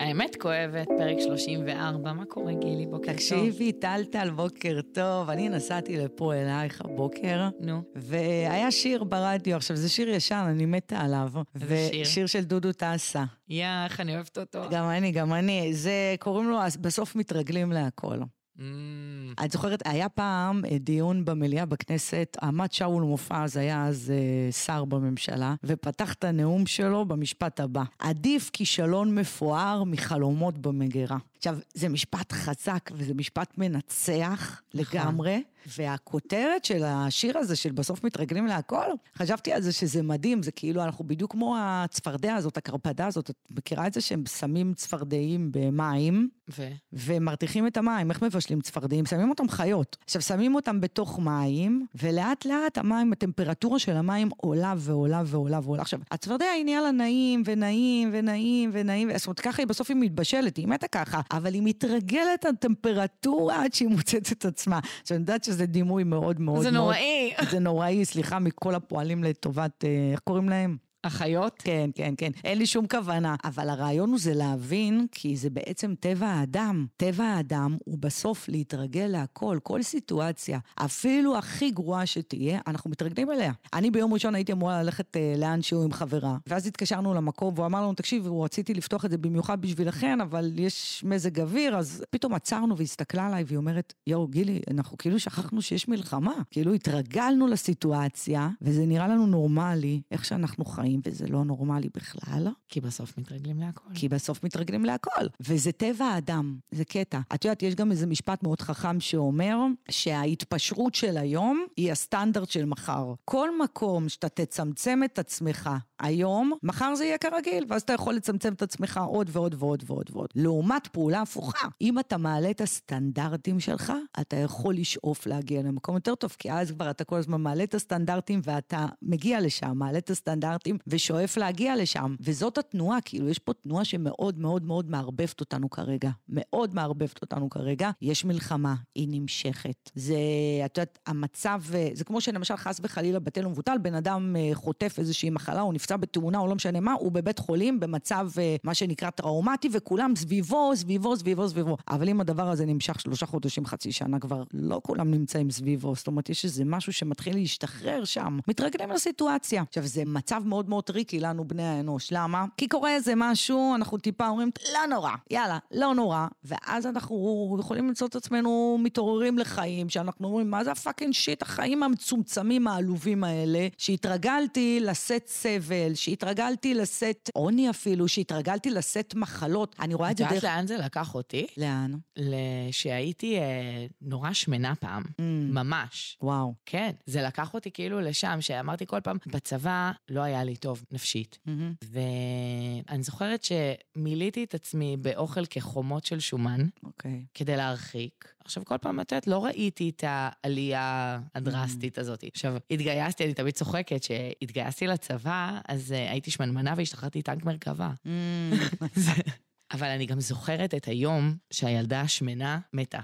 האמת כואבת, פרק 34, מה קורה גילי? בוקר טוב. תקשיבי, טלטל, בוקר טוב. אני נסעתי לפה אלייך הבוקר, נו. והיה שיר ברדיו, עכשיו זה שיר ישן, אני מתה עליו. איזה שיר? ושיר של דודו טסה. יא, איך אני אוהבת אותו. גם אני, גם אני. זה, קוראים לו, בסוף מתרגלים להכל. Mm, את זוכרת, היה פעם אה, דיון במליאה בכנסת, עמד שאול מופז, היה אז אה, שר בממשלה, ופתח את הנאום שלו במשפט הבא: עדיף כישלון מפואר מחלומות במגירה. עכשיו, זה משפט חזק וזה משפט מנצח נכון. לגמרי, והכותרת של השיר הזה, של בסוף מתרגלים להכל, חשבתי על זה שזה מדהים, זה כאילו, אנחנו בדיוק כמו הצפרדע הזאת, הקרפדה הזאת, את מכירה את זה שהם שמים צפרדעים במים? ו? ומרתיחים את המים, איך מבשלים צפרדעים? שמים אותם חיות. עכשיו, שמים אותם בתוך מים, ולאט לאט המים, הטמפרטורה של המים עולה ועולה ועולה ועולה. עכשיו, הצפרדע היא נהיה לה נעים ונעים ונעים ונעים, זאת אומרת, ככה היא בסוף היא מתבשלת, היא מתה ככה, אבל היא מתרגלת על טמפרטורה עד שהיא מוצאת את עצמה. עכשיו, אני יודעת שזה דימוי מאוד מאוד זה מאוד... נוראי. זה נוראי, סליחה מכל הפועלים לטובת, אה, איך קוראים להם? אחיות? כן, כן, כן. אין לי שום כוונה. אבל הרעיון הוא זה להבין, כי זה בעצם טבע האדם. טבע האדם הוא בסוף להתרגל להכל, כל סיטואציה, אפילו הכי גרועה שתהיה, אנחנו מתרגלים אליה. אני ביום ראשון הייתי אמורה ללכת אה, לאן שהוא עם חברה, ואז התקשרנו למקום, והוא אמר לנו, תקשיב, רציתי לפתוח את זה במיוחד בשבילכן, אבל יש מזג אוויר, אז פתאום עצרנו והסתכלה עליי, והיא אומרת, יואו, גילי, אנחנו כאילו שכחנו שיש מלחמה. כאילו התרגלנו לסיטואציה, וזה נראה לנו נורמלי, איך שאנחנו חיים, וזה לא נורמלי בכלל. כי בסוף מתרגלים להכל. כי בסוף מתרגלים להכל. וזה טבע האדם, זה קטע. את יודעת, יש גם איזה משפט מאוד חכם שאומר שההתפשרות של היום היא הסטנדרט של מחר. כל מקום שאתה תצמצם את עצמך היום, מחר זה יהיה כרגיל, ואז אתה יכול לצמצם את עצמך עוד ועוד ועוד ועוד ועוד. לעומת פעולה הפוכה, אם אתה מעלה את הסטנדרטים שלך, אתה יכול לשאוף להגיע למקום יותר טוב, כי אז כבר אתה כל הזמן מעלה את הסטנדרטים ואתה מגיע לשם, מעלה את הסטנדרטים ושואף להגיע לשם. וזאת התנועה, כאילו, יש פה תנועה שמאוד מאוד מאוד מערבבת אותנו כרגע. מאוד מערבבת אותנו כרגע. יש מלחמה, היא נמשכת. זה, את יודעת, המצב, אה, זה כמו שלמשל חס וחלילה בטל ומבוטל, בן אדם אה, חוטף איזושהי מחלה, או נפצע בתאונה, או לא משנה מה, הוא בבית חולים במצב, אה, מה שנקרא טראומטי, וכולם סביבו, סביבו, סביבו, סביבו. אבל אם הדבר הזה נמשך שלושה חודשים, חצי שנה, כבר לא כולם נמצאים סביבו. זאת אומרת, יש איזה משהו שמתחיל להשתחרר שם. מתרגלים לסיטואציה. עכשיו, זה מצב מאוד מאוד tricky לנו, בני האנוש. למה? כי קורה איזה משהו, אנחנו טיפה אומרים, לא נורא, יאללה, לא נורא. ואז אנחנו יכולים למצוא את עצמנו מתעוררים לחיים, שאנחנו אומרים, מה זה ה fucking shit, החיים המצומצמים העלובים האלה, שהתרגלתי לשאת סבל, שהתרגלתי לשאת עוני אפילו, שהתרגלתי לשאת מחלות. אני רואה את את זה יודעת דרך... לאן זה לקח אותי? לאן? שהייתי אה, נורא שמנה פעם. ממש. וואו. כן, זה לקח אותי כאילו לשם, שאמרתי כל פעם, בצבא לא היה לי טוב נפשית. מהמם. ואני זוכרת שמילאתי את עצמי באוכל כחומות של שומן, אוקיי. כדי להרחיק. עכשיו, כל פעם, את יודעת, לא ראיתי את העלייה הדרסטית הזאת. עכשיו, התגייסתי, אני תמיד צוחקת, שהתגייסתי לצבא, אז uh, הייתי שמנמנה והשתחררתי טנק מרכבה. זה- אבל אני גם זוכרת את היום שהילדה השמנה מתה.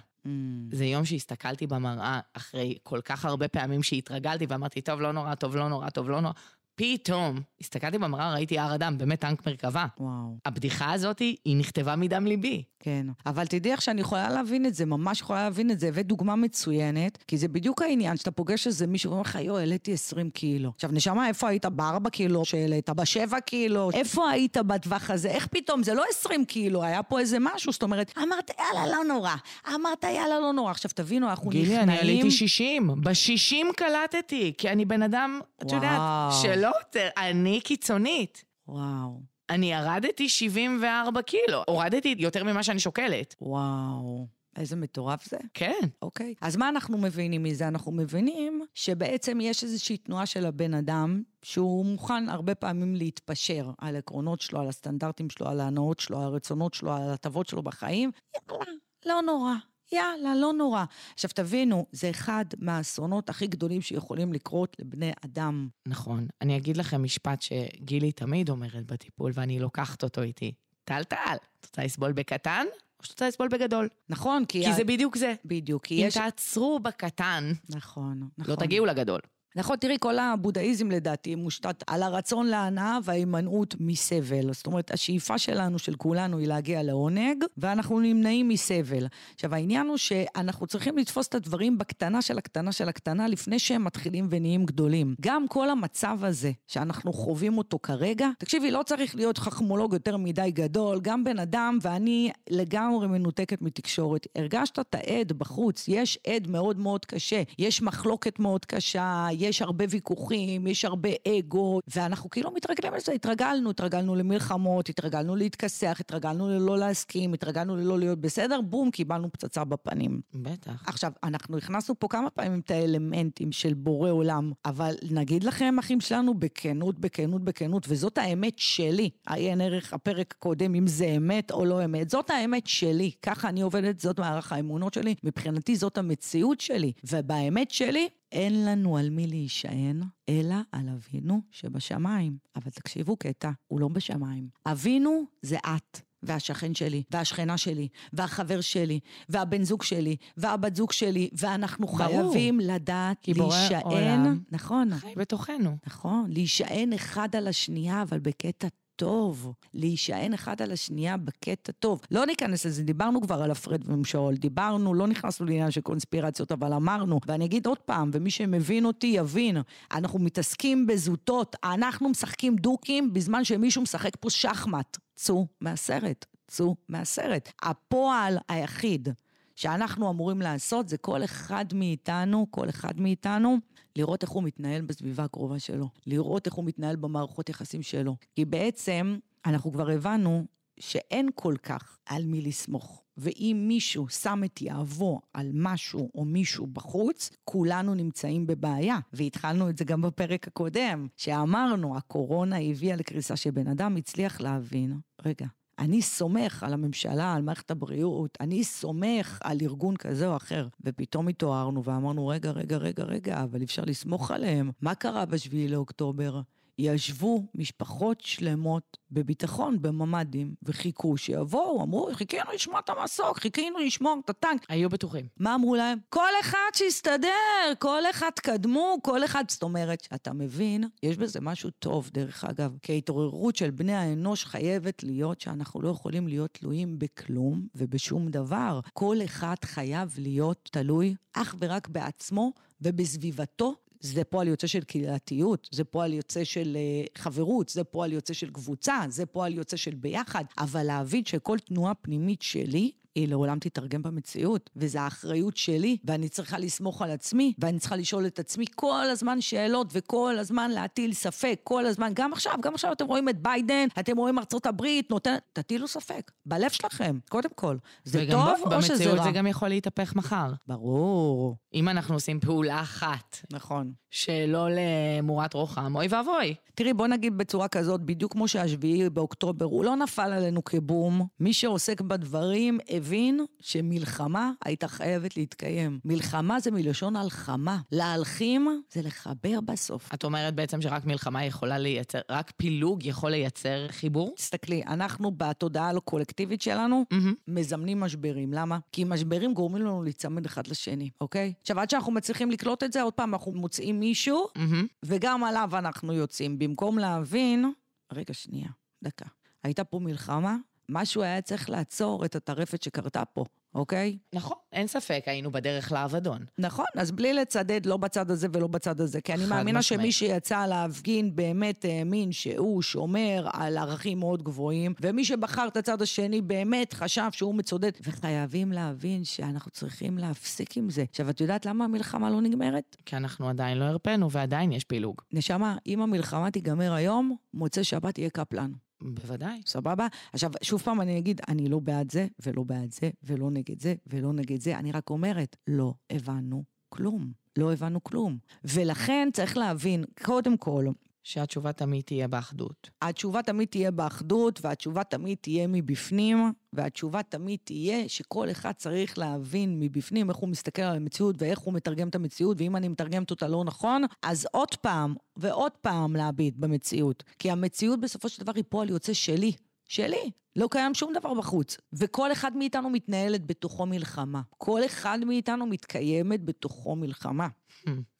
זה יום שהסתכלתי במראה אחרי כל כך הרבה פעמים שהתרגלתי ואמרתי, טוב, לא נורא, טוב, לא נורא, טוב, לא נורא. פתאום, הסתכלתי במראה, ראיתי הר אדם, באמת טנק מרכבה. וואו. הבדיחה הזאת, היא נכתבה מדם ליבי. כן, אבל תדעי איך שאני יכולה להבין את זה, ממש יכולה להבין את זה, הבאת דוגמה מצוינת, כי זה בדיוק העניין, שאתה פוגש איזה מישהו ואומר לך, יואו, העליתי 20 קילו. עכשיו, נשמה, איפה היית בארבע קילו שהעלית? בשבע קילו? איפה היית בטווח הזה? איך פתאום? זה לא 20 קילו, היה פה איזה משהו, זאת אומרת, אמרת, יאללה, לא נורא. אמרת, יאללה, לא נורא. עכשיו, תבינו, אנחנו נכנעים... גילי, אני עליתי 60. ב-60 קלטתי, כי אני בן אדם, את יודעת, וואו. שלא, יותר, אני קיצונית. וואו, אני ירדתי 74 קילו, הורדתי יותר ממה שאני שוקלת. וואו. איזה מטורף זה. כן. אוקיי. אז מה אנחנו מבינים מזה? אנחנו מבינים שבעצם יש איזושהי תנועה של הבן אדם, שהוא מוכן הרבה פעמים להתפשר על העקרונות שלו, על הסטנדרטים שלו, על ההנאות שלו, על הרצונות שלו, על ההטבות שלו בחיים. יאללה, לא נורא. יאללה, לא נורא. עכשיו תבינו, זה אחד מהאסונות הכי גדולים שיכולים לקרות לבני אדם. נכון. אני אגיד לכם משפט שגילי תמיד אומרת בטיפול, ואני לוקחת אותו איתי. טל טל, את רוצה לסבול בקטן, או שאת רוצה לסבול בגדול? נכון, כי... כי זה בדיוק זה. בדיוק, כי אם יש... תעצרו בקטן, נכון, נכון. לא תגיעו לגדול. נכון, תראי, כל הבודהיזם לדעתי מושתת על הרצון להנאה וההימנעות מסבל. זאת אומרת, השאיפה שלנו, של כולנו, היא להגיע לעונג, ואנחנו נמנעים מסבל. עכשיו, העניין הוא שאנחנו צריכים לתפוס את הדברים בקטנה של הקטנה של הקטנה, לפני שהם מתחילים ונהיים גדולים. גם כל המצב הזה, שאנחנו חווים אותו כרגע, תקשיבי, לא צריך להיות חכמולוג יותר מדי גדול, גם בן אדם, ואני לגמרי מנותקת מתקשורת. הרגשת את העד בחוץ, יש עד מאוד מאוד קשה, יש מחלוקת מאוד קשה, יש הרבה ויכוחים, יש הרבה אגו, ואנחנו כאילו מתרגלים לזה, התרגלנו, התרגלנו למלחמות, התרגלנו להתכסח, התרגלנו ללא להסכים, התרגלנו ללא להיות בסדר, בום, קיבלנו פצצה בפנים. בטח. עכשיו, אנחנו הכנסנו פה כמה פעמים את האלמנטים של בורא עולם, אבל נגיד לכם, אחים שלנו, בכנות, בכנות, בכנות, וזאת האמת שלי. עיין ערך הפרק הקודם, אם זה אמת או לא אמת. זאת האמת שלי, ככה אני עובדת, זאת מערך האמונות שלי, מבחינתי זאת המציאות שלי. ובאמת שלי, אין לנו על מי להישען, אלא על אבינו שבשמיים. אבל תקשיבו קטע, הוא לא בשמיים. אבינו זה את. והשכן שלי, והשכנה שלי, והחבר שלי, והבן זוג שלי, והבת זוג שלי, ואנחנו ברור. חייבים לדעת להישען, עולם נכון, חי בתוכנו. נכון, להישען אחד על השנייה, אבל בקטע טוב. להישען אחד על השנייה בקטע טוב. לא ניכנס לזה, דיברנו כבר על הפרד ומשול, דיברנו, לא נכנסנו לעניין של קונספירציות, אבל אמרנו, ואני אגיד עוד פעם, ומי שמבין אותי יבין, אנחנו מתעסקים בזוטות, אנחנו משחקים דוקים בזמן שמישהו משחק פה שחמט. צאו מהסרט, צאו מהסרט. הפועל היחיד שאנחנו אמורים לעשות זה כל אחד מאיתנו, כל אחד מאיתנו, לראות איך הוא מתנהל בסביבה הקרובה שלו, לראות איך הוא מתנהל במערכות יחסים שלו. כי בעצם אנחנו כבר הבנו שאין כל כך על מי לסמוך. ואם מישהו שם את יהבו על משהו או מישהו בחוץ, כולנו נמצאים בבעיה. והתחלנו את זה גם בפרק הקודם, שאמרנו, הקורונה הביאה לקריסה שבן אדם הצליח להבין, רגע, אני סומך על הממשלה, על מערכת הבריאות, אני סומך על ארגון כזה או אחר. ופתאום התעוררנו ואמרנו, רגע, רגע, רגע, רגע, אבל אפשר לסמוך עליהם. מה קרה בשביעי לאוקטובר? ישבו משפחות שלמות בביטחון בממ"דים וחיכו שיבואו, אמרו, חיכינו לשמוע את המסוק, חיכינו לשמוע את הטנק. היו בטוחים. מה אמרו להם? כל אחד שיסתדר, כל אחד תקדמו, כל אחד... זאת אומרת, אתה מבין, יש בזה משהו טוב, דרך אגב, כי ההתעוררות של בני האנוש חייבת להיות שאנחנו לא יכולים להיות תלויים בכלום ובשום דבר. כל אחד חייב להיות תלוי אך ורק בעצמו ובסביבתו זה פועל יוצא של קהילתיות, זה פועל יוצא של uh, חברות, זה פועל יוצא של קבוצה, זה פועל יוצא של ביחד, אבל להבין שכל תנועה פנימית שלי, היא לעולם תתרגם במציאות, וזו האחריות שלי, ואני צריכה לסמוך על עצמי, ואני צריכה לשאול את עצמי כל הזמן שאלות, וכל הזמן להטיל ספק, כל הזמן, גם עכשיו, גם עכשיו אתם רואים את ביידן, אתם רואים ארצות הברית, נותנת, תטילו ספק, בלב שלכם, קודם כל. זה טוב או שזה במציאות רע? זה גם יכול להתהפך מחר. ברור, אם אנחנו עושים פעולה אחת נכון. שלא למורת רוחם, אוי ואבוי. תראי, בוא נגיד בצורה כזאת, בדיוק כמו שהשביעי באוקטובר, הוא לא נפל עלינו כבום. מי שעוסק בדברים הבין שמלחמה הייתה חייבת להתקיים. מלחמה זה מלשון הלחמה. להלחים זה לחבר בסוף. את אומרת בעצם שרק מלחמה יכולה לייצר, רק פילוג יכול לייצר חיבור? תסתכלי, אנחנו בתודעה הקולקטיבית שלנו מהמם. מזמנים משברים. למה? כי משברים גורמים לנו להיצמד אחד לשני, אוקיי? עכשיו, עד שאנחנו מצליחים לקלוט את זה, עוד פעם, אנחנו מוצאים מישהו, מהמם. וגם עליו אנחנו יוצאים. במקום להבין, רגע, שנייה, דקה. הייתה פה מלחמה, משהו היה צריך לעצור את הטרפת שקרתה פה, אוקיי? נכון, אין ספק, היינו בדרך לאבדון. נכון, אז בלי לצדד לא בצד הזה ולא בצד הזה, כי אני מאמינה. שמי שיצא להפגין באמת האמין שהוא שומר על ערכים מאוד גבוהים, ומי שבחר את הצד השני באמת חשב שהוא מצודד, וחייבים להבין שאנחנו צריכים להפסיק עם זה. עכשיו, את יודעת למה המלחמה לא נגמרת? כי אנחנו עדיין לא הרפאנו ועדיין יש פילוג. נשמה, אם המלחמה תיגמר היום, מוצאי שבת יהיה קפלן. בוודאי. סבבה? עכשיו, שוב פעם אני אגיד, אני לא בעד זה, ולא בעד זה, ולא נגד זה, ולא נגד זה. אני רק אומרת, לא הבנו כלום. לא הבנו כלום. ולכן צריך להבין, קודם כל, שהתשובה תמיד תהיה באחדות. התשובה תמיד תהיה באחדות, והתשובה תמיד תהיה מבפנים, והתשובה תמיד תהיה שכל אחד צריך להבין מבפנים איך הוא מסתכל על המציאות ואיך הוא מתרגם את המציאות, ואם אני מתרגמת אותה לא נכון, אז עוד פעם ועוד פעם להביט במציאות. כי המציאות בסופו של דבר היא פועל יוצא שלי. שלי. לא קיים שום דבר בחוץ. וכל אחד מאיתנו מתנהלת בתוכו מלחמה. כל אחד מאיתנו מתקיימת בתוכו מלחמה.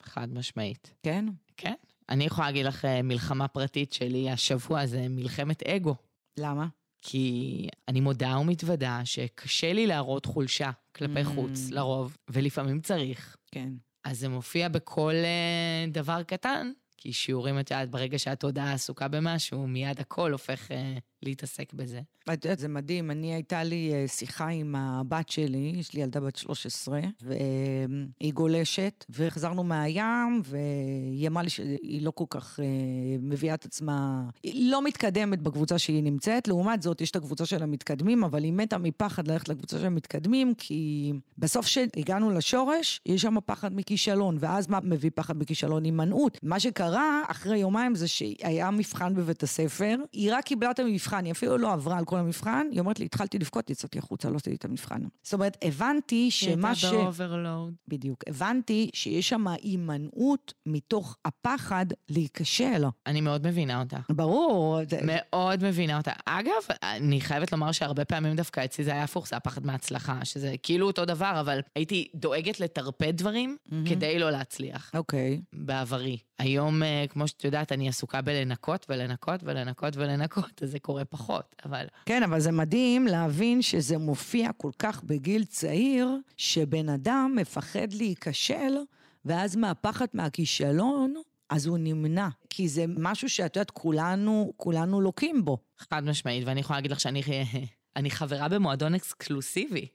חד משמעית. כן? כן. אני יכולה להגיד לך, אה, מלחמה פרטית שלי השבוע זה מלחמת אגו. למה? כי אני מודה ומתוודה שקשה לי להראות חולשה כלפי Mm. חוץ, לרוב, ולפעמים צריך. כן. אז זה מופיע בכל אה, דבר קטן, כי שיעורים, את יודעת, ברגע שהתודעה עסוקה במשהו, מיד הכל הופך אה, להתעסק בזה. את יודעת, זה מדהים. אני, הייתה לי אה, שיחה עם הבת שלי, יש לי ילדה בת 13, והיא גולשת, וחזרנו מהים, והיא אמרה לי שהיא לא כל כך אה, מביאה את עצמה, היא לא מתקדמת בקבוצה שהיא נמצאת. לעומת זאת, יש את הקבוצה של המתקדמים, אבל היא מתה מפחד ללכת לקבוצה של המתקדמים, כי בסוף שהגענו לשורש, יש שם פחד מכישלון, ואז מה מביא פחד מכישלון? הימנעות. מה שקרה אחרי יומיים זה שהיה מבחן בבית הספר, היא רק קיבלה את המבחן, היא אפילו לא עברה על כל המבחן, היא אומרת לי, התחלתי לבכות, יצאתי החוצה, לא עשיתי את המבחן. זאת אומרת, הבנתי שמה ש... הייתה ב overload. בדיוק. הבנתי שיש שם הימנעות מתוך הפחד להיכשל. אני מאוד מבינה אותה. ברור. מאוד מבינה אותה. אגב, אני חייבת לומר שהרבה פעמים דווקא אצלי זה היה הפוך, זה הפחד מהצלחה, שזה כאילו אותו דבר, אבל הייתי דואגת לטרפד דברים כדי לא להצליח. אוקיי. בעברי. היום, אה, כמו שאת יודעת, אני עסוקה בלנקות ולנקות ולנקות ולנקות, אז זה קורה פחות, אבל... כן, אבל זה מדהים להבין שזה מופיע כל כך בגיל צעיר, שבן אדם מפחד להיכשל, ואז מהפחד מהכישלון, אז הוא נמנע. כי זה משהו שאת יודעת, כולנו, כולנו לוקים בו. חד משמעית, ואני יכולה להגיד לך שאני אני חברה במועדון אקסקלוסיבי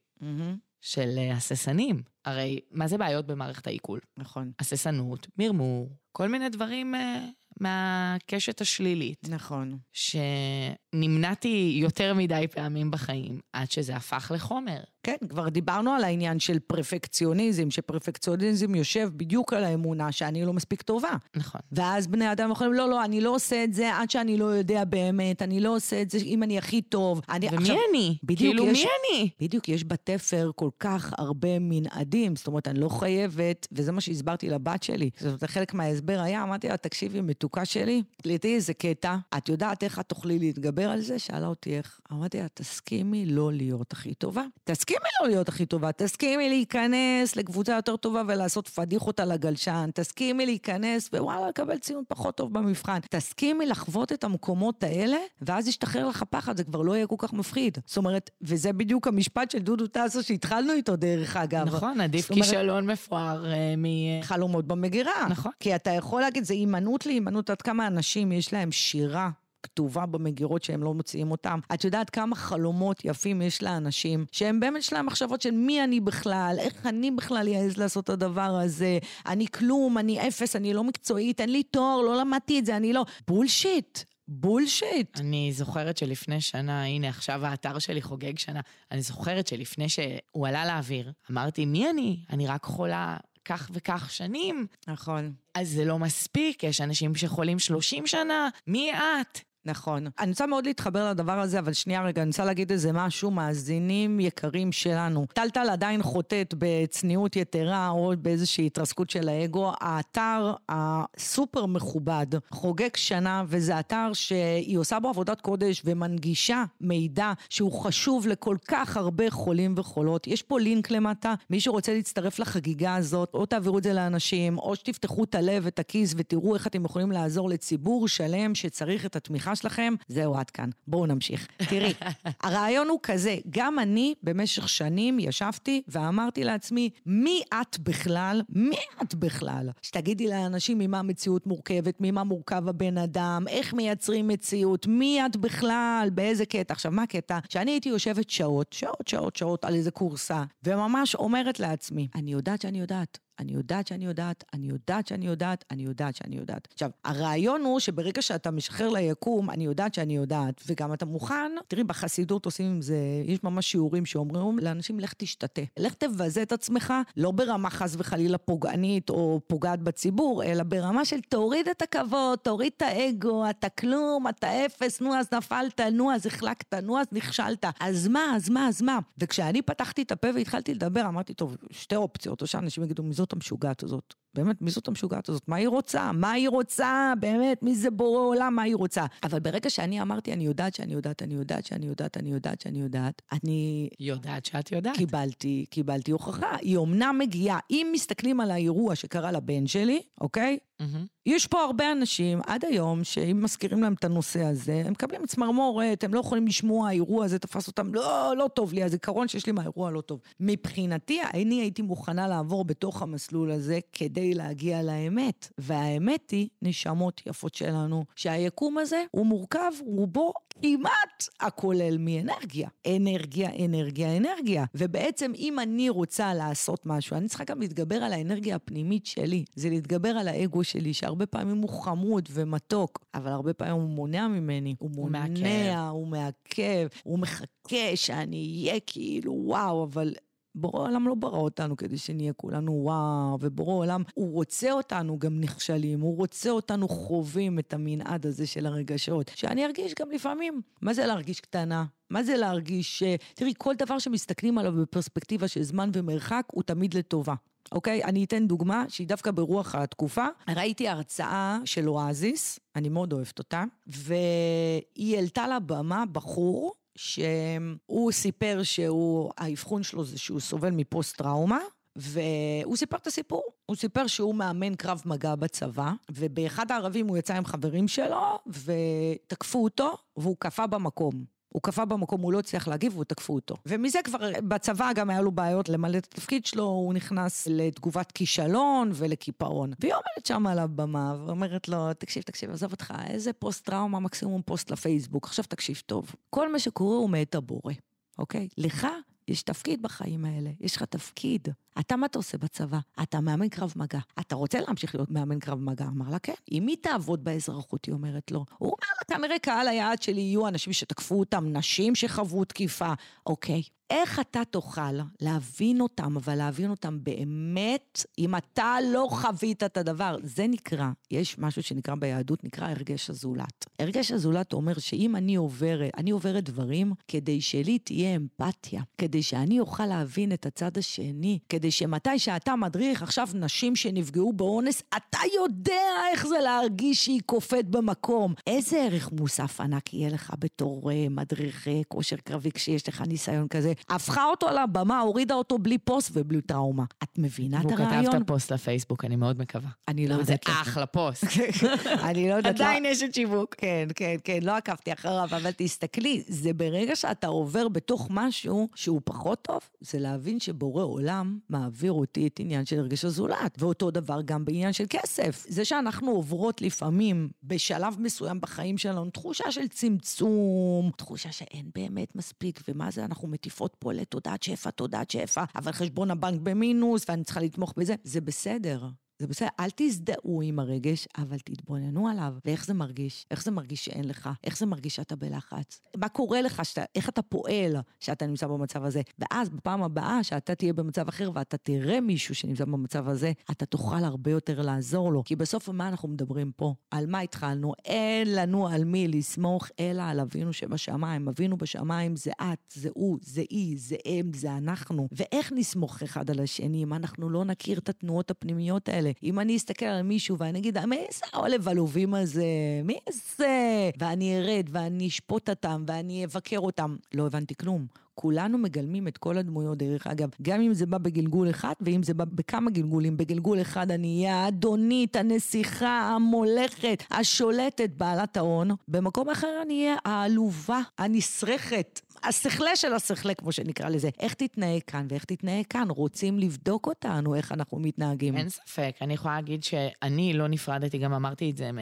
של אה, הססנים. הרי, מה זה בעיות במערכת העיכול? נכון. הססנות, מרמור, כל מיני דברים אה, מהקשת השלילית, נכון. שנמנעתי יותר מדי פעמים בחיים, עד שזה הפך לחומר. כן, כבר דיברנו על העניין של פרפקציוניזם, שפרפקציוניזם יושב בדיוק על האמונה שאני לא מספיק טובה. נכון. ואז בני אדם יכולים, לא, לא, אני לא עושה את זה עד שאני לא יודע באמת, אני לא עושה את זה אם אני הכי טוב. אני, ומי עכשיו, אני? בדיוק, כאילו, יש- מי אני? בדיוק, יש בתפר כל כך הרבה מנעדים, זאת אומרת, אני לא חייבת, וזה מה שהסברתי לבת שלי. זאת אומרת, חלק מההסבר היה, אמרתי לה, תקשיבי, מתוקה שלי, תקלטי איזה קטע, את יודעת איך את תוכלי להתגבר על זה? שאלה אותי איך. אמרתי לה, תסכימי לא להיות הכי טובה. תסכימי לא להיות הכי טובה, תסכימי להיכנס לקבוצה יותר טובה ולעשות פדיחות על הגלשן, תסכימי להיכנס ווואלה, לקבל ציון פחות טוב במבחן. תסכימי לחוות את המקומות האלה, ואז ישתחרר לך הפחד, זה כבר לא יהיה כל כך מפחיד. זאת אומרת, וזה בדיוק המשפט של דודו טסו שהתחלנו איתו דרך אגב. נכון, עדיף אומרת- כישלון מפואר אה, מ... חלומות במגירה. נכון. כי אתה יכול להגיד, זה הימנעות להימנעות, עד כמה אנשים יש להם שירה. כתובה במגירות שהם לא מוציאים אותם. את יודעת כמה חלומות יפים יש לאנשים, שהם באמת יש להם מחשבות של מי אני בכלל, איך אני בכלל אעז לעשות את הדבר הזה, אני כלום, אני אפס, אני לא מקצועית, אין לי תואר, לא למדתי את זה, אני לא... בולשיט, בולשיט. אני זוכרת שלפני שנה, הנה עכשיו האתר שלי חוגג שנה, אני זוכרת שלפני שהוא עלה לאוויר, אמרתי, מי אני? אני רק חולה כך וכך שנים, נכון. אז זה לא מספיק, יש אנשים שחולים 30 שנה, מי את? נכון. אני רוצה מאוד להתחבר לדבר הזה, אבל שנייה רגע, אני רוצה להגיד איזה משהו, מאזינים יקרים שלנו. טלטל עדיין חוטאת בצניעות יתרה או באיזושהי התרסקות של האגו. האתר הסופר מכובד חוגג שנה, וזה אתר שהיא עושה בו עבודת קודש ומנגישה מידע שהוא חשוב לכל כך הרבה חולים וחולות. יש פה לינק למטה, מי שרוצה להצטרף לחגיגה הזאת, או תעבירו את זה לאנשים, או שתפתחו את הלב ואת הכיס ותראו איך אתם יכולים לעזור לציבור שלם שצריך את התמיכה שלכם. זהו, עד כאן. בואו נמשיך. תראי, הרעיון הוא כזה, גם אני במשך שנים ישבתי ואמרתי לעצמי, מי את בכלל? מי את בכלל? שתגידי לאנשים ממה המציאות מורכבת, ממה מורכב הבן אדם, איך מייצרים מציאות, מי את בכלל, באיזה קטע. עכשיו, מה הקטע? שאני הייתי יושבת שעות, שעות, שעות, שעות על איזה קורסה, וממש אומרת לעצמי, אני יודעת שאני יודעת. אני יודעת שאני יודעת, אני יודעת שאני יודעת, אני יודעת שאני יודעת. עכשיו, הרעיון הוא שברגע שאתה משחרר ליקום, אני יודעת שאני יודעת, וגם אתה מוכן, תראי, בחסידות עושים עם זה, יש ממש שיעורים שאומרים לאנשים, לך תשתתה. לך תבזה את עצמך, לא ברמה חס וחלילה פוגענית או פוגעת בציבור, אלא ברמה של תוריד את הכבוד, תוריד את האגו, אתה כלום, אתה אפס, נו אז נפלת, נו אז החלקת, נו אז נכשלת. אז מה, אז מה, אז מה? וכשאני פתחתי את הפה והתחלתי לדבר, אמרתי, טוב, שתי אופציות, או שאנשים יגידו, זאת המשוגעת הזאת? באמת, מי זאת המשוגעת הזאת? מה היא רוצה? מה היא רוצה? באמת, מי זה בורא עולם? מה היא רוצה? אבל ברגע שאני אמרתי, אני יודעת שאני יודעת, אני יודעת שאני יודעת, אני יודעת שאני יודעת, אני... יודעת שאת יודעת. קיבלתי, קיבלתי הוכחה. היא אומנם מגיעה, אם מסתכלים על האירוע שקרה לבן שלי, אוקיי? מהמם. יש פה הרבה אנשים עד היום, שאם מזכירים להם את הנושא הזה, הם מקבלים צמרמורת, הם לא יכולים לשמוע, האירוע הזה תפס אותם, לא, לא טוב לי, הזיכרון שיש לי מהאירוע לא טוב. מבחינתי, אני הייתי מוכנה לעבור בתוך המסלול הזה כדי להגיע לאמת. והאמת היא, נשמות יפות שלנו, שהיקום הזה הוא מורכב, רובו כמעט הכולל מאנרגיה. אנרגיה, אנרגיה, אנרגיה. ובעצם, אם אני רוצה לעשות משהו, אני צריכה גם להתגבר על האנרגיה הפנימית שלי. זה להתגבר על האגו שלי, שהרבה פעמים הוא חמוד ומתוק, אבל הרבה פעמים הוא מונע ממני. הוא הוא מונע, מעכב. הוא מעכב, הוא מחכה שאני אהיה כאילו וואו, אבל... בורא עולם לא ברא אותנו כדי שנהיה כולנו וואו, ובורא עולם, הוא רוצה אותנו גם נכשלים, הוא רוצה אותנו חווים את המנעד הזה של הרגשות, שאני ארגיש גם לפעמים. מה זה להרגיש קטנה? מה זה להרגיש... אה, תראי, כל דבר שמסתכלים עליו בפרספקטיבה של זמן ומרחק, הוא תמיד לטובה. אוקיי? אני אתן דוגמה שהיא דווקא ברוח התקופה. ראיתי הרצאה של אואזיס, אני מאוד אוהבת אותה, והיא העלתה לבמה בחור שהוא סיפר שהוא, האבחון שלו זה שהוא סובל מפוסט-טראומה. והוא סיפר את הסיפור. הוא סיפר שהוא מאמן קרב מגע בצבא, ובאחד הערבים הוא יצא עם חברים שלו, ותקפו אותו, והוא קפא במקום. הוא קפא במקום, הוא לא הצליח להגיב, והוא תקפו אותו. ומזה כבר, בצבא גם היה לו בעיות למלא את התפקיד שלו, הוא נכנס לתגובת כישלון ולקיפאון. והיא עומדת שם על הבמה, ואומרת לו, תקשיב, תקשיב, עזוב אותך, איזה פוסט-טראומה, מקסימום פוסט לפייסבוק, עכשיו תקשיב טוב. כל מה שקורה הוא מאת הבורא, אוקיי? לך יש תפקיד בחיים האלה, יש לך תפקיד. אתה, מה אתה עושה בצבא? אתה מאמן קרב מגע. אתה רוצה להמשיך להיות מאמן קרב מגע? אמר לה, כן. עם מי תעבוד באזרחות? היא אומרת לו. הוא אומר לה, כנראה קהל היעד שלי יהיו אנשים שתקפו אותם, נשים שחוו תקיפה. אוקיי. איך אתה תוכל להבין אותם, אבל להבין אותם באמת, אם אתה לא חווית את הדבר? זה נקרא, יש משהו שנקרא ביהדות, נקרא הרגש הזולת. הרגש הזולת אומר שאם אני עוברת, אני עוברת דברים כדי שלי תהיה אמפתיה, כדי שאני אוכל להבין את הצד השני, שמתי שאתה מדריך עכשיו נשים שנפגעו באונס, אתה יודע איך זה להרגיש שהיא קופאת במקום. איזה ערך מוסף ענק יהיה לך בתור אה, מדריך אה, כושר קרבי כשיש לך ניסיון כזה. הפכה אותו לבמה, הורידה אותו בלי פוסט ובלי טראומה. את מבינה את והוא כתב הרעיון? את הפוסט לפייסבוק, אני מאוד מקווה. אני לא זה יודעת. למה. אחלה פוסט. אני לא יודעת. עדיין יש את שיווק. כן, כן, כן, לא עקבתי אחריו, אבל תסתכלי, זה ברגע שאתה עובר בתוך משהו שהוא פחות טוב, זה להבין שבורא עולם מעביר אותי את עניין של הרגש הזולת. ואותו דבר גם בעניין של כסף. זה שאנחנו עוברות לפעמים, בשלב מסוים בחיים שלנו, תחושה של צמצום, תחושה שאין באמת מספיק, ומה זה, אנחנו מטיפות פה לתודעת שפע, תודעת שפע, אבל חשבון הבנק במינוס, ואני צריכה לתמוך בזה, זה בסדר. זה בסדר, אל תזדהו עם הרגש, אבל תתבוננו עליו. ואיך זה מרגיש? איך זה מרגיש שאין לך? איך זה מרגיש שאתה בלחץ? מה קורה לך? שאתה, איך אתה פועל שאתה נמצא במצב הזה? ואז בפעם הבאה שאתה תהיה במצב אחר ואתה תראה מישהו שנמצא במצב הזה, אתה תוכל הרבה יותר לעזור לו. כי בסוף מה אנחנו מדברים פה? על מה התחלנו? אין לנו על מי לסמוך, אלא על אבינו שבשמיים. אבינו בשמיים זה את, זה הוא, זה היא, זה הם, זה אנחנו. ואיך נסמוך אחד על השני אם אנחנו לא נכיר את התנועות הפנימיות האלה? אם אני אסתכל על מישהו ואני אגיד, מי זה העולב עלובים הזה? מי זה? ואני ארד ואני אשפוט אותם ואני אבקר אותם. לא הבנתי כלום. כולנו מגלמים את כל הדמויות, דרך אגב, גם אם זה בא בגלגול אחד ואם זה בא בכמה גלגולים. בגלגול אחד אני אהיה האדונית, הנסיכה, המולכת, השולטת, בעלת ההון. במקום אחר אני אהיה העלובה, הנסרכת, השכלה של השכלה, כמו שנקרא לזה. איך תתנהג כאן ואיך תתנהג כאן? רוצים לבדוק אותנו, איך אנחנו מתנהגים. אין ספק, אני יכולה להגיד שאני לא נפרדתי, גם אמרתי את זה, מ-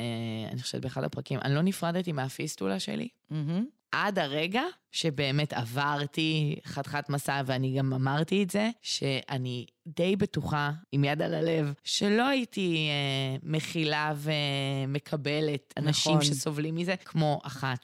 אני חושבת באחד הפרקים, אני לא נפרדתי מהפיסטולה שלי. מהמם. עד הרגע שבאמת עברתי חתיכת מסע, ואני גם אמרתי את זה, שאני די בטוחה, עם יד על הלב, שלא הייתי אה, מכילה ומקבלת אנשים נכון. שסובלים מזה, כמו אחת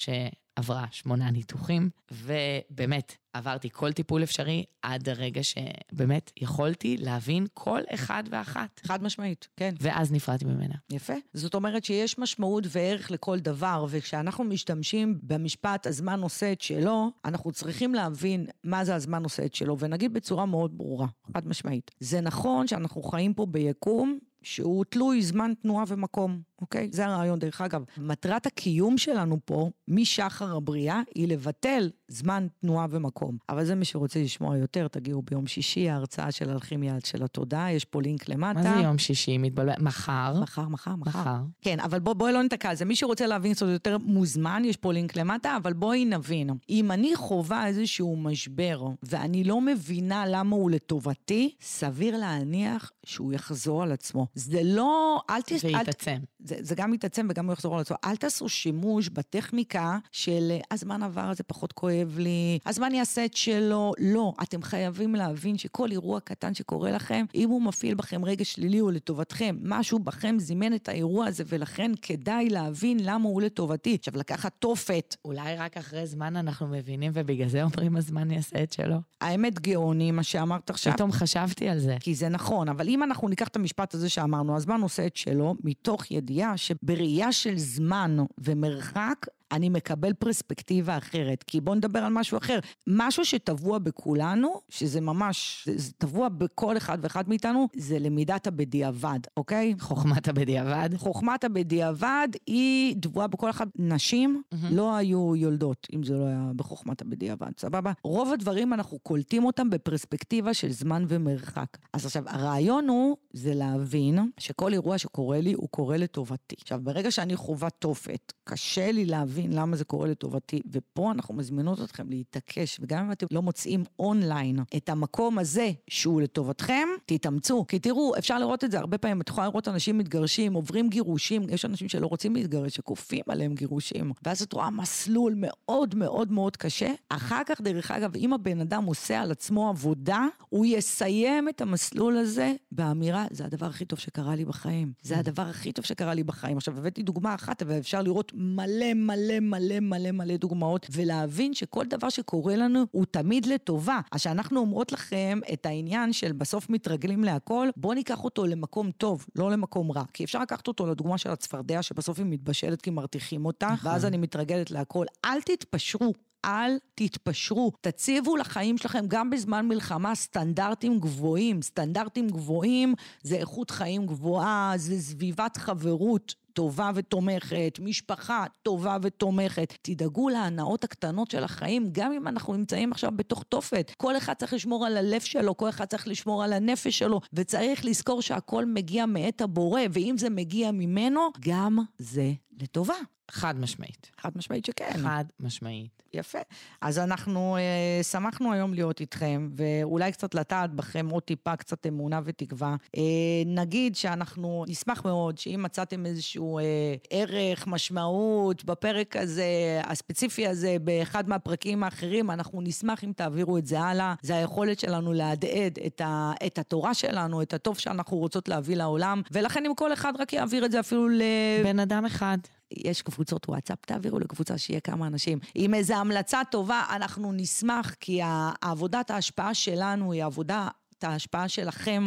שעברה שמונה ניתוחים, ובאמת, עברתי כל טיפול אפשרי עד הרגע שבאמת יכולתי להבין כל אחד ואחת. חד משמעית, כן. ואז נפרדתי ממנה. יפה. זאת אומרת שיש משמעות וערך לכל דבר, וכשאנחנו משתמשים במשפט הזמן עושה את שלו, אנחנו צריכים להבין מה זה הזמן עושה את שלו, ונגיד בצורה מאוד ברורה, חד משמעית. זה נכון שאנחנו חיים פה ביקום שהוא תלוי זמן תנועה ומקום, אוקיי? זה הרעיון. דרך אגב, מטרת הקיום שלנו פה, משחר הבריאה, היא לבטל זמן, תנועה ומקום. אבל זה מי שרוצה לשמוע יותר, תגיעו ביום שישי, ההרצאה של אלכימיה של התודעה, יש פה לינק למטה. מה זה יום שישי? מתבלבל... מחר? מחר, מחר, מחר. מחר. כן, אבל בוא, בואי לא ניתקע על זה. מי שרוצה להבין קצת יותר מוזמן, יש פה לינק למטה, אבל בואי נבין. אם אני חווה איזשהו משבר, ואני לא מבינה למה הוא לטובתי, סביר להניח שהוא יחזור על עצמו. זה לא... אל תס... ויתעצם. זה, זה גם יתעצם וגם הוא יחזור על עצמו. אל תעשו שימוש בטכניקה של הזמן עבר, זה פחות כואב לי, הזמן יעשה את שלו. לא, אתם חייבים להבין שכל אירוע קטן שקורה לכם, אם הוא מפעיל בכם רגע שלילי או לטובתכם, משהו בכם זימן את האירוע הזה, ולכן כדאי להבין למה הוא לטובתי. עכשיו, לקחת תופת. אולי רק אחרי זמן אנחנו מבינים, ובגלל זה אומרים הזמן יעשה את שלו. האמת גאוני, מה שאמרת עכשיו. פתאום חשבתי על זה. כי זה נכון, אבל אם אנחנו ניקח את המשפט הזה שאמרנו, הזמן עושה את שלו, מתוך ידיעה שבראייה של זמן ומרחק, אני מקבל פרספקטיבה אחרת. כי בואו נדבר על משהו אחר. משהו שטבוע בכולנו, שזה ממש, זה, טבוע בכל אחד ואחד מאיתנו, זה למידת הבדיעבד, אוקיי? חוכמת הבדיעבד. חוכמת הבדיעבד היא טבועה בכל אחד. נשים mm-hmm. לא היו יולדות, אם זה לא היה בחוכמת הבדיעבד, סבבה? רוב הדברים אנחנו קולטים אותם בפרספקטיבה של זמן ומרחק. אז עכשיו, הרעיון הוא, זה להבין שכל אירוע שקורה לי, הוא קורה לטובתי. עכשיו, ברגע שאני חווה תופת, קשה לי להבין למה זה קורה לטובתי, ופה אנחנו מזמינות אתכם להתעקש, וגם אם אתם לא מוצאים אונליין את המקום הזה שהוא לטובתכם, תתאמצו. כי תראו, אפשר לראות את זה הרבה פעמים, את יכולה לראות אנשים מתגרשים, עוברים גירושים, יש אנשים שלא רוצים להתגרש, שכופים עליהם גירושים, ואז את רואה מסלול מאוד מאוד מאוד קשה. אחר כך, דרך אגב, אם הבן אדם עושה על עצמו עבודה, הוא יסיים את המסלול הזה באמירה, זה הדבר הכי טוב שקרה לי בחיים. זה הדבר הכי טוב שקרה לי בחיים. עכשיו, הבאתי דוגמה אחת, אבל אפשר לראות מלא מלא מלא מלא מלא דוגמאות, ולהבין שכל דבר שקורה לנו הוא תמיד לטובה. אז שאנחנו אומרות לכם את העניין של בסוף מתרגלים להכל, בואו ניקח אותו למקום טוב, לא למקום רע. כי אפשר לקחת אותו לדוגמה של הצפרדע, שבסוף היא מתבשלת כי מרתיחים אותה, נכון. ואז אני מתרגלת להכל. אל תתפשרו. אל תתפשרו, תציבו לחיים שלכם גם בזמן מלחמה סטנדרטים גבוהים. סטנדרטים גבוהים זה איכות חיים גבוהה, זה סביבת חברות טובה ותומכת, משפחה טובה ותומכת. תדאגו להנאות הקטנות של החיים, גם אם אנחנו נמצאים עכשיו בתוך תופת. כל אחד צריך לשמור על הלב שלו, כל אחד צריך לשמור על הנפש שלו, וצריך לזכור שהכל מגיע מאת הבורא, ואם זה מגיע ממנו, גם זה לטובה. חד משמעית. חד משמעית שכן. חד משמעית. יפה. אז אנחנו אה, שמחנו היום להיות איתכם, ואולי קצת לטעת בכם עוד טיפה, קצת אמונה ותקווה. אה, נגיד שאנחנו נשמח מאוד שאם מצאתם איזשהו אה, ערך, משמעות בפרק הזה, הספציפי הזה, באחד מהפרקים האחרים, אנחנו נשמח אם תעבירו את זה הלאה. זה היכולת שלנו להדהד את, ה, את התורה שלנו, את הטוב שאנחנו רוצות להביא לעולם, ולכן אם כל אחד רק יעביר את זה אפילו ל... בן אדם אחד. יש קבוצות וואטסאפ, תעבירו לקבוצה שיהיה כמה אנשים. עם איזו המלצה טובה, אנחנו נשמח, כי עבודת ההשפעה שלנו היא עבודה... את ההשפעה שלכם,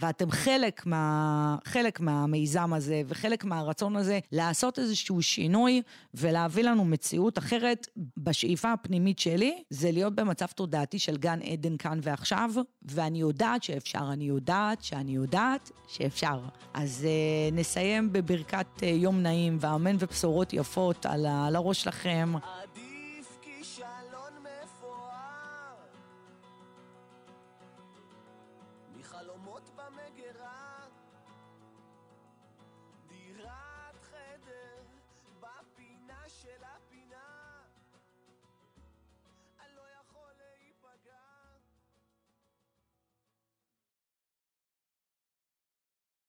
ואתם חלק, מה, חלק מהמיזם הזה וחלק מהרצון הזה לעשות איזשהו שינוי ולהביא לנו מציאות אחרת. בשאיפה הפנימית שלי זה להיות במצב תודעתי של גן עדן כאן ועכשיו, ואני יודעת שאפשר, אני יודעת שאני יודעת שאפשר. אז uh, נסיים בברכת uh, יום נעים ואמן ובשורות יפות על, על הראש שלכם.